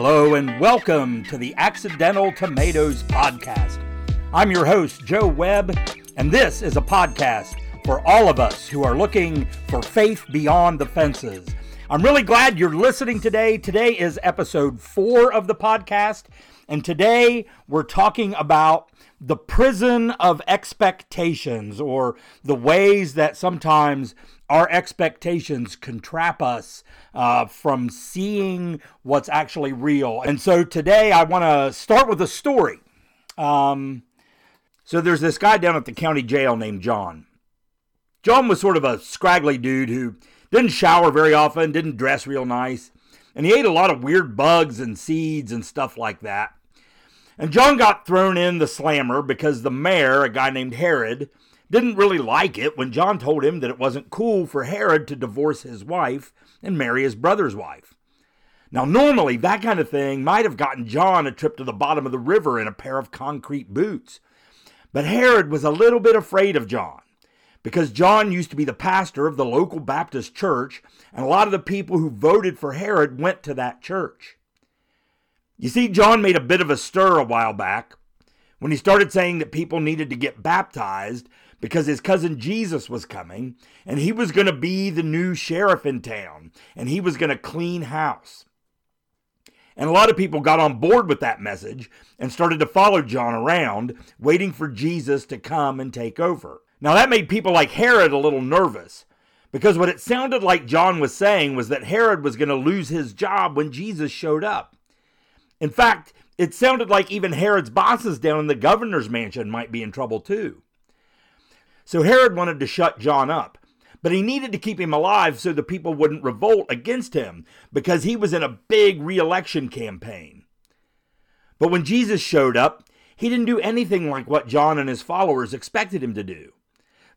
Hello, and welcome to the Accidental Tomatoes Podcast. I'm your host, Joe Webb, and this is a podcast for all of us who are looking for faith beyond the fences. I'm really glad you're listening today. Today is episode four of the podcast, and today we're talking about the prison of expectations or the ways that sometimes our expectations can trap us uh, from seeing what's actually real. And so today I want to start with a story. Um, so there's this guy down at the county jail named John. John was sort of a scraggly dude who didn't shower very often, didn't dress real nice, and he ate a lot of weird bugs and seeds and stuff like that. And John got thrown in the slammer because the mayor, a guy named Herod, didn't really like it when John told him that it wasn't cool for Herod to divorce his wife and marry his brother's wife. Now, normally, that kind of thing might have gotten John a trip to the bottom of the river in a pair of concrete boots. But Herod was a little bit afraid of John because John used to be the pastor of the local Baptist church, and a lot of the people who voted for Herod went to that church. You see, John made a bit of a stir a while back when he started saying that people needed to get baptized because his cousin Jesus was coming and he was going to be the new sheriff in town and he was going to clean house. And a lot of people got on board with that message and started to follow John around, waiting for Jesus to come and take over. Now, that made people like Herod a little nervous because what it sounded like John was saying was that Herod was going to lose his job when Jesus showed up. In fact, it sounded like even Herod's bosses down in the governor's mansion might be in trouble too. So Herod wanted to shut John up, but he needed to keep him alive so the people wouldn't revolt against him because he was in a big re-election campaign. But when Jesus showed up, he didn't do anything like what John and his followers expected him to do.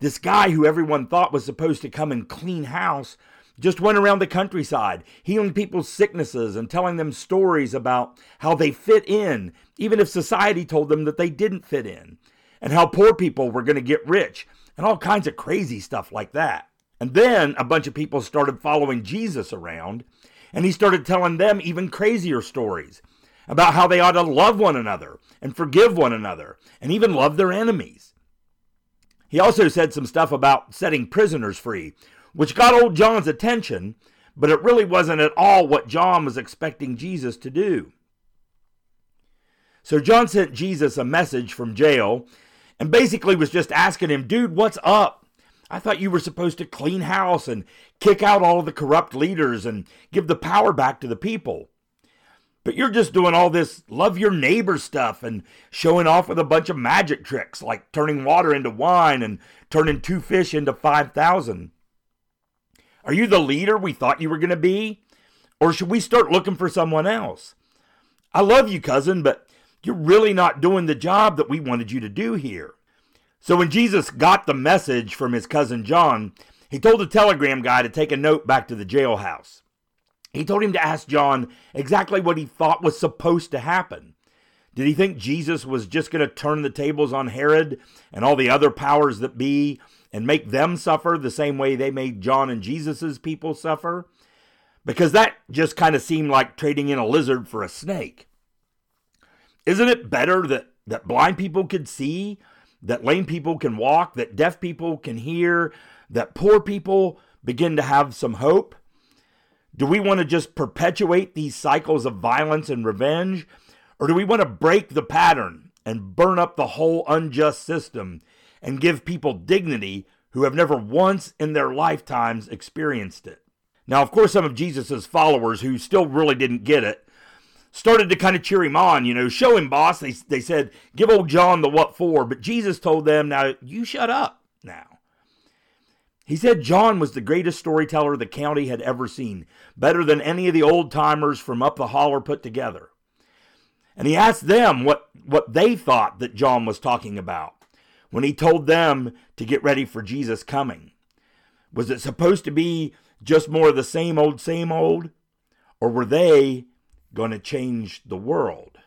This guy who everyone thought was supposed to come and clean house just went around the countryside, healing people's sicknesses and telling them stories about how they fit in, even if society told them that they didn't fit in, and how poor people were going to get rich, and all kinds of crazy stuff like that. And then a bunch of people started following Jesus around, and he started telling them even crazier stories about how they ought to love one another and forgive one another and even love their enemies. He also said some stuff about setting prisoners free, which got old John's attention, but it really wasn't at all what John was expecting Jesus to do. So John sent Jesus a message from jail and basically was just asking him, dude, what's up? I thought you were supposed to clean house and kick out all of the corrupt leaders and give the power back to the people. But you're just doing all this love your neighbor stuff and showing off with a bunch of magic tricks like turning water into wine and turning two fish into 5,000. Are you the leader we thought you were going to be? Or should we start looking for someone else? I love you, cousin, but you're really not doing the job that we wanted you to do here. So when Jesus got the message from his cousin John, he told the telegram guy to take a note back to the jailhouse. He told him to ask John exactly what he thought was supposed to happen. Did he think Jesus was just going to turn the tables on Herod and all the other powers that be and make them suffer the same way they made John and Jesus's people suffer? Because that just kind of seemed like trading in a lizard for a snake. Isn't it better that, that blind people could see, that lame people can walk, that deaf people can hear, that poor people begin to have some hope? Do we want to just perpetuate these cycles of violence and revenge? Or do we want to break the pattern and burn up the whole unjust system and give people dignity who have never once in their lifetimes experienced it. Now, of course, some of Jesus' followers who still really didn't get it started to kind of cheer him on, you know, show him, boss. They, they said, give old John the what for. But Jesus told them, now you shut up now. He said John was the greatest storyteller the county had ever seen, better than any of the old timers from up the holler put together. And he asked them what, what they thought that John was talking about when he told them to get ready for Jesus coming? Was it supposed to be just more of the same old, same old? Or were they going to change the world?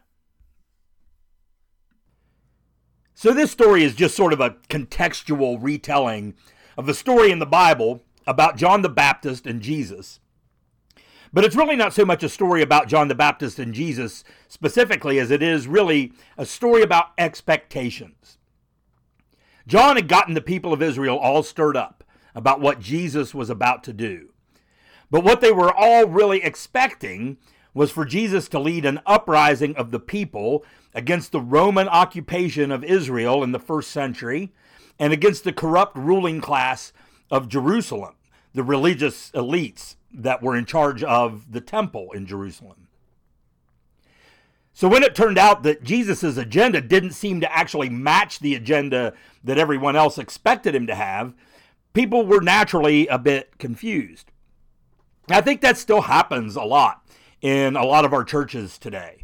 So, this story is just sort of a contextual retelling of the story in the Bible about John the Baptist and Jesus. But it's really not so much a story about John the Baptist and Jesus specifically as it is really a story about expectations. John had gotten the people of Israel all stirred up about what Jesus was about to do. But what they were all really expecting was for Jesus to lead an uprising of the people against the Roman occupation of Israel in the first century and against the corrupt ruling class of Jerusalem, the religious elites that were in charge of the temple in Jerusalem. So when it turned out that Jesus' agenda didn't seem to actually match the agenda that everyone else expected him to have, people were naturally a bit confused. I think that still happens a lot in a lot of our churches today.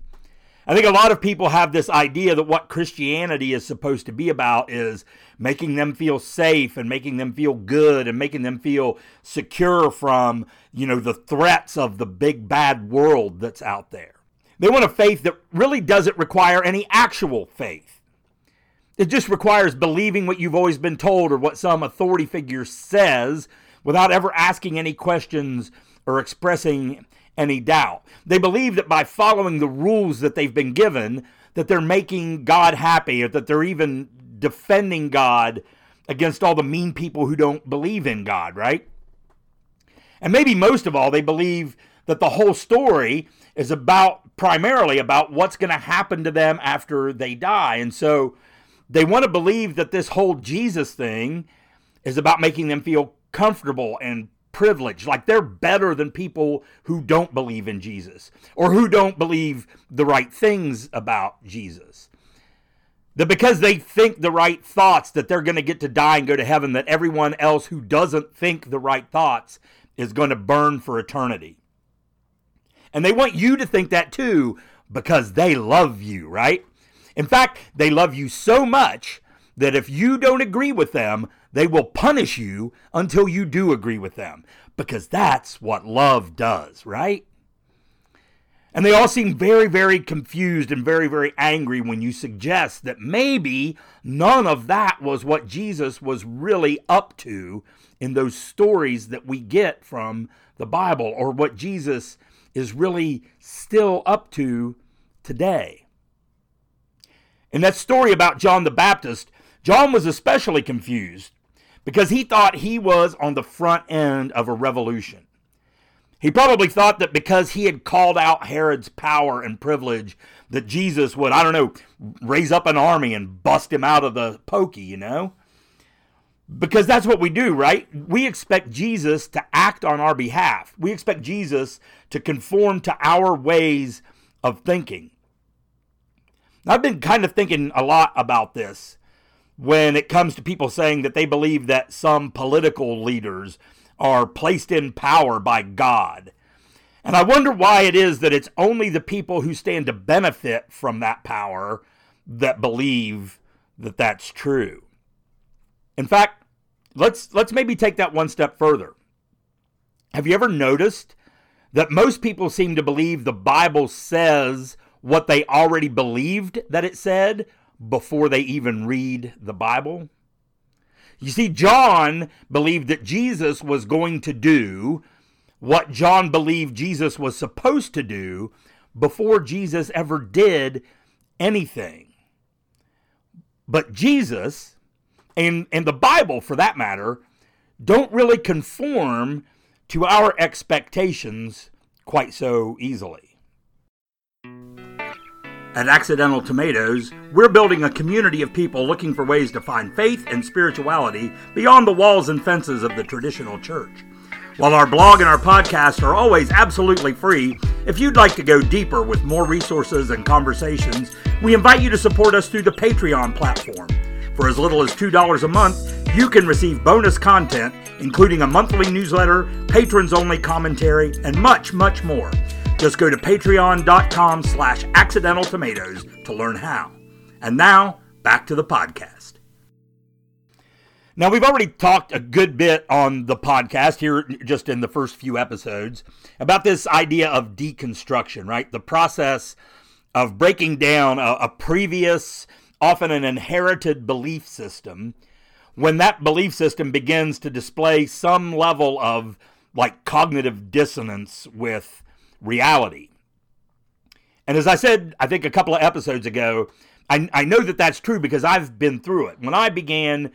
I think a lot of people have this idea that what Christianity is supposed to be about is making them feel safe and making them feel good and making them feel secure from, you know, the threats of the big bad world that's out there. They want a faith that really doesn't require any actual faith. It just requires believing what you've always been told or what some authority figure says without ever asking any questions or expressing any doubt. They believe that by following the rules that they've been given, that they're making God happy or that they're even defending God against all the mean people who don't believe in God, right? And maybe most of all, they believe that the whole story is about primarily about what's going to happen to them after they die. And so they want to believe that this whole Jesus thing is about making them feel comfortable and privilege, like they're better than people who don't believe in Jesus or who don't believe the right things about Jesus. That because they think the right thoughts that they're going to get to die and go to heaven, that everyone else who doesn't think the right thoughts is going to burn for eternity. And they want you to think that too because they love you, right? In fact, they love you so much that if you don't agree with them, they will punish you until you do agree with them because that's what love does, right? And they all seem very, very confused and very, very angry when you suggest that maybe none of that was what Jesus was really up to in those stories that we get from the Bible or what Jesus is really still up to today. In that story about John the Baptist, John was especially confused because he thought he was on the front end of a revolution. He probably thought that because he had called out Herod's power and privilege, that Jesus would, I don't know, raise up an army and bust him out of the pokey, you know? Because that's what we do, right? We expect Jesus to act on our behalf. We expect Jesus to conform to our ways of thinking. I've been kind of thinking a lot about this when it comes to people saying that they believe that some political leaders are placed in power by God. And I wonder why it is that it's only the people who stand to benefit from that power that believe that that's true. In fact, let's let's maybe take that one step further. Have you ever noticed that most people seem to believe the Bible says what they already believed that it said before they even read the Bible. You see, John believed that Jesus was going to do what John believed Jesus was supposed to do before Jesus ever did anything. But Jesus, and, and the Bible for that matter, don't really conform to our expectations quite so easily. At Accidental Tomatoes, we're building a community of people looking for ways to find faith and spirituality beyond the walls and fences of the traditional church. While our blog and our podcast are always absolutely free, if you'd like to go deeper with more resources and conversations, we invite you to support us through the Patreon platform. For as little as $2 a month, you can receive bonus content, including a monthly newsletter, patrons only commentary, and much, much more. Just go to patreon.com slash accidental tomatoes to learn how. And now, back to the podcast. Now, we've already talked a good bit on the podcast here, just in the first few episodes, about this idea of deconstruction, right? The process of breaking down a, a previous, often an inherited belief system when that belief system begins to display some level of like cognitive dissonance with reality. And as I said, I think a couple of episodes ago, I, I know that that's true because I've been through it. When I began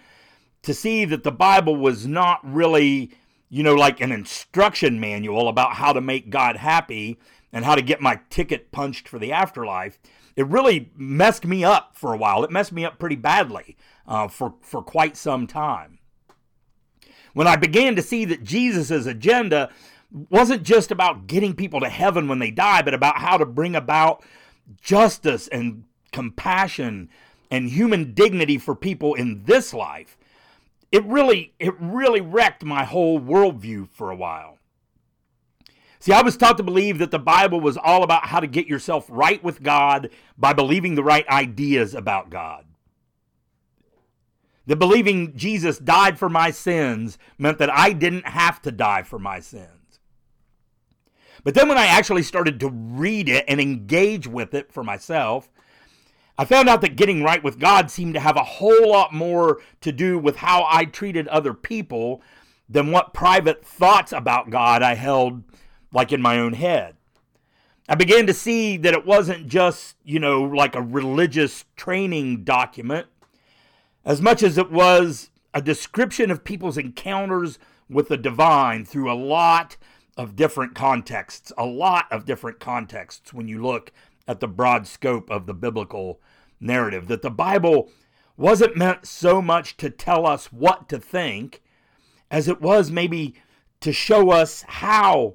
to see that the Bible was not really, you know, like an instruction manual about how to make God happy and how to get my ticket punched for the afterlife, it really messed me up for a while. It messed me up pretty badly uh, for, for quite some time. When I began to see that Jesus' agenda wasn't just about getting people to heaven when they die, but about how to bring about justice and compassion and human dignity for people in this life, it really, it really wrecked my whole worldview for a while. See, I was taught to believe that the Bible was all about how to get yourself right with God by believing the right ideas about God. That believing Jesus died for my sins meant that I didn't have to die for my sins. But then when I actually started to read it and engage with it for myself, I found out that getting right with God seemed to have a whole lot more to do with how I treated other people than what private thoughts about God I held like in my own head. I began to see that it wasn't just, you know, like a religious training document, as much as it was a description of people's encounters with the divine through a lot of different contexts, a lot of different contexts when you look at the broad scope of the biblical narrative. That the Bible wasn't meant so much to tell us what to think as it was maybe to show us how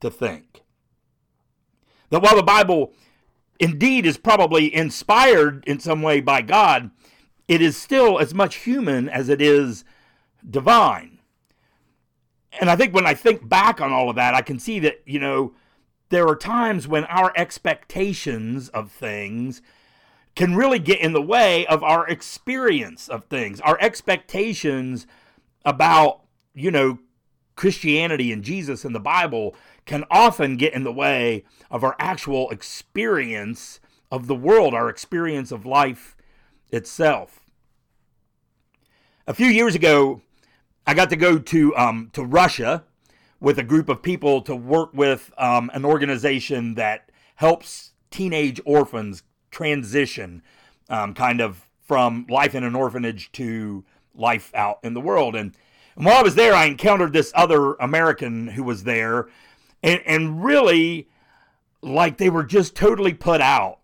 to think. That while the Bible indeed is probably inspired in some way by God, it is still as much human as it is divine. And I think when I think back on all of that, I can see that, you know, there are times when our expectations of things can really get in the way of our experience of things. Our expectations about, you know, Christianity and Jesus and the Bible can often get in the way of our actual experience of the world, our experience of life itself. A few years ago, I got to go to um, to Russia with a group of people to work with um, an organization that helps teenage orphans transition, um, kind of from life in an orphanage to life out in the world. And, and while I was there, I encountered this other American who was there and and really like they were just totally put out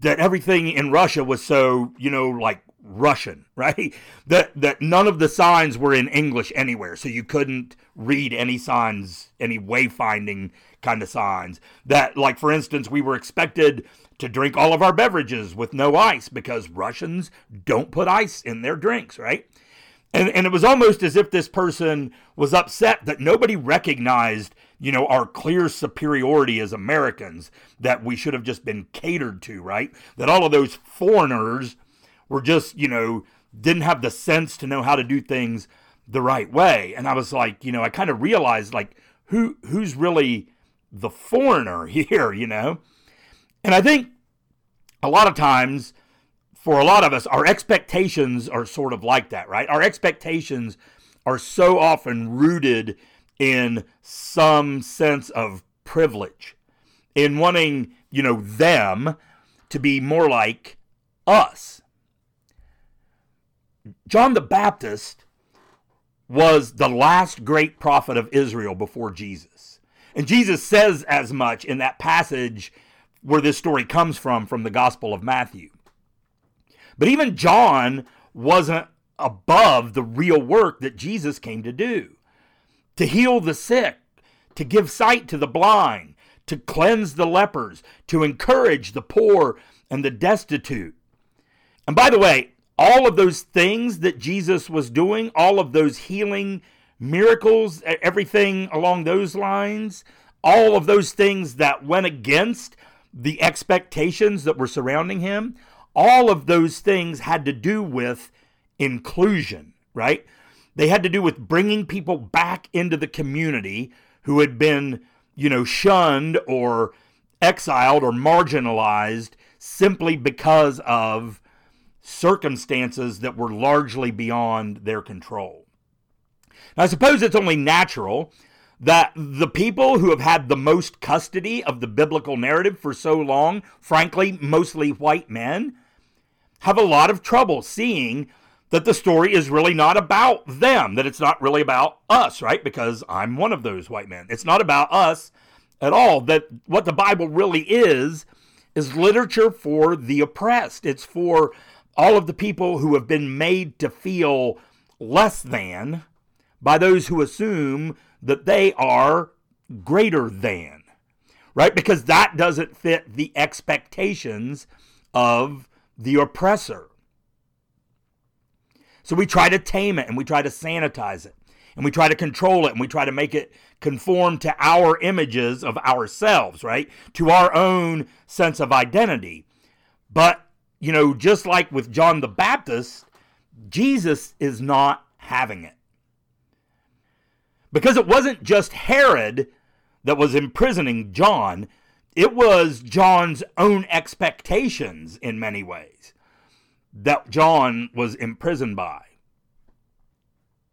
that everything in Russia was so, you know, like Russian, right? That that none of the signs were in English anywhere, so you couldn't read any signs, any wayfinding kind of signs. That like for instance, we were expected to drink all of our beverages with no ice because Russians don't put ice in their drinks, right? And, and it was almost as if this person was upset that nobody recognized, you know, our clear superiority as Americans, that we should have just been catered to, right? That all of those foreigners were just, you know, didn't have the sense to know how to do things the right way. And I was like, you know, I kind of realized like who who's really the foreigner here, you know? And I think a lot of times for a lot of us, our expectations are sort of like that, right? Our expectations are so often rooted in some sense of privilege, in wanting, you know, them to be more like us. John the Baptist was the last great prophet of Israel before Jesus. And Jesus says as much in that passage where this story comes from, from the Gospel of Matthew. But even John wasn't above the real work that Jesus came to do to heal the sick, to give sight to the blind, to cleanse the lepers, to encourage the poor and the destitute. And by the way, all of those things that Jesus was doing, all of those healing miracles, everything along those lines, all of those things that went against the expectations that were surrounding him, all of those things had to do with inclusion, right? They had to do with bringing people back into the community who had been, you know, shunned or exiled or marginalized simply because of circumstances that were largely beyond their control. Now, I suppose it's only natural that the people who have had the most custody of the biblical narrative for so long, frankly, mostly white men, have a lot of trouble seeing that the story is really not about them, that it's not really about us, right? Because I'm one of those white men. It's not about us at all. That what the Bible really is, is literature for the oppressed. It's for all of the people who have been made to feel less than by those who assume that they are greater than, right? Because that doesn't fit the expectations of the oppressor. So we try to tame it and we try to sanitize it and we try to control it and we try to make it conform to our images of ourselves, right? To our own sense of identity. But, you know, just like with John the Baptist, Jesus is not having it. Because it wasn't just Herod that was imprisoning John, it was John's own expectations in many ways that John was imprisoned by.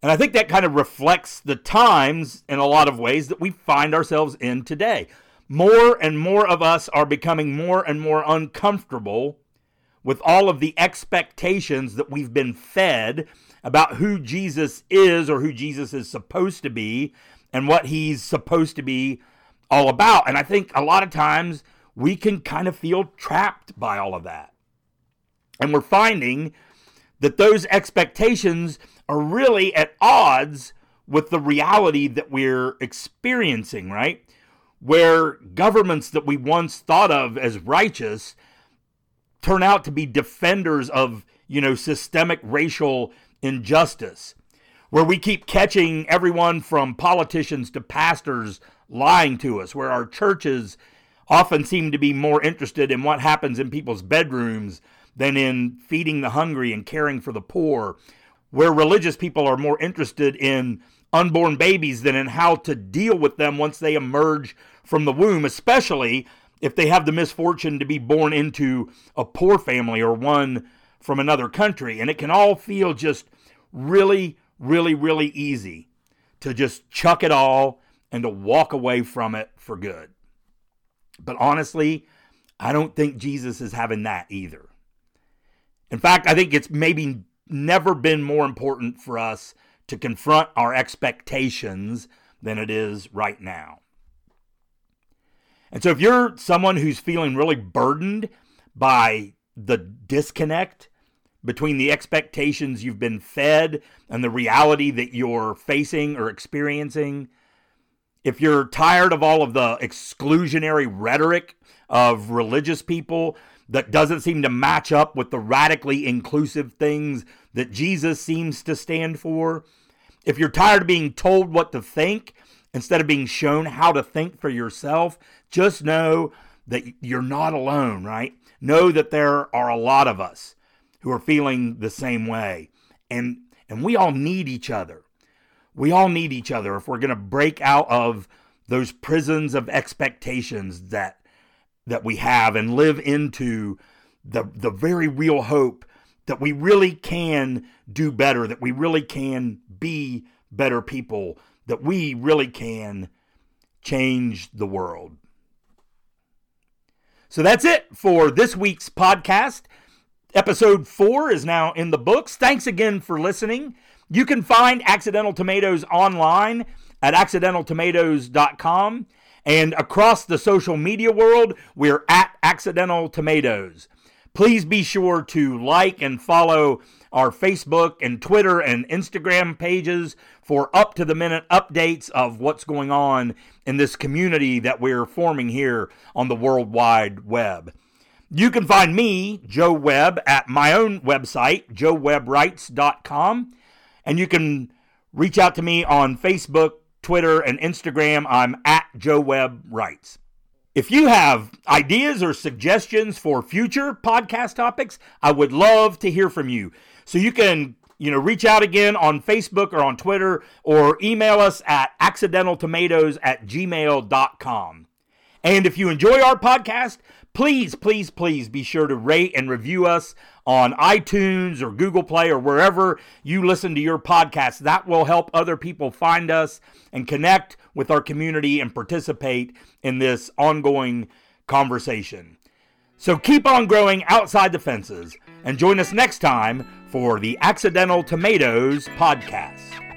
And I think that kind of reflects the times in a lot of ways that we find ourselves in today. More and more of us are becoming more and more uncomfortable with all of the expectations that we've been fed about who Jesus is or who Jesus is supposed to be and what he's supposed to be all about. And I think a lot of times we can kind of feel trapped by all of that. And we're finding that those expectations are really at odds with the reality that we're experiencing, right? Where governments that we once thought of as righteous turn out to be defenders of, you know, systemic racial injustice. Where we keep catching everyone from politicians to pastors lying to us, where our churches often seem to be more interested in what happens in people's bedrooms than in feeding the hungry and caring for the poor, where religious people are more interested in unborn babies than in how to deal with them once they emerge from the womb, especially if they have the misfortune to be born into a poor family or one from another country. And it can all feel just really, really, really easy to just chuck it all and to walk away from it for good. But honestly, I don't think Jesus is having that either. In fact, I think it's maybe never been more important for us to confront our expectations than it is right now. And so, if you're someone who's feeling really burdened by the disconnect between the expectations you've been fed and the reality that you're facing or experiencing, if you're tired of all of the exclusionary rhetoric of religious people that doesn't seem to match up with the radically inclusive things that Jesus seems to stand for, if you're tired of being told what to think instead of being shown how to think for yourself, just know that you're not alone, right? Know that there are a lot of us who are feeling the same way. And and we all need each other. We all need each other if we're going to break out of those prisons of expectations that that we have and live into the the very real hope that we really can do better, that we really can be better people, that we really can change the world. So that's it for this week's podcast. Episode four is now in the books. Thanks again for listening. You can find Accidental Tomatoes online at accidentaltomatoes.com. And across the social media world, we're at Accidental Tomatoes. Please be sure to like and follow our Facebook and Twitter and Instagram pages for up to the minute updates of what's going on in this community that we're forming here on the World Wide Web. You can find me, Joe Webb, at my own website, joewebbwrites.com. And you can reach out to me on Facebook, Twitter, and Instagram. I'm at Joe Webb Writes. If you have ideas or suggestions for future podcast topics, I would love to hear from you. So you can, you know, reach out again on Facebook or on Twitter or email us at accidentaltomatoes at gmail.com. And if you enjoy our podcast, please, please, please be sure to rate and review us on iTunes or Google Play or wherever you listen to your podcast. That will help other people find us and connect with our community and participate in this ongoing conversation. So keep on growing outside the fences and join us next time for the Accidental Tomatoes podcast.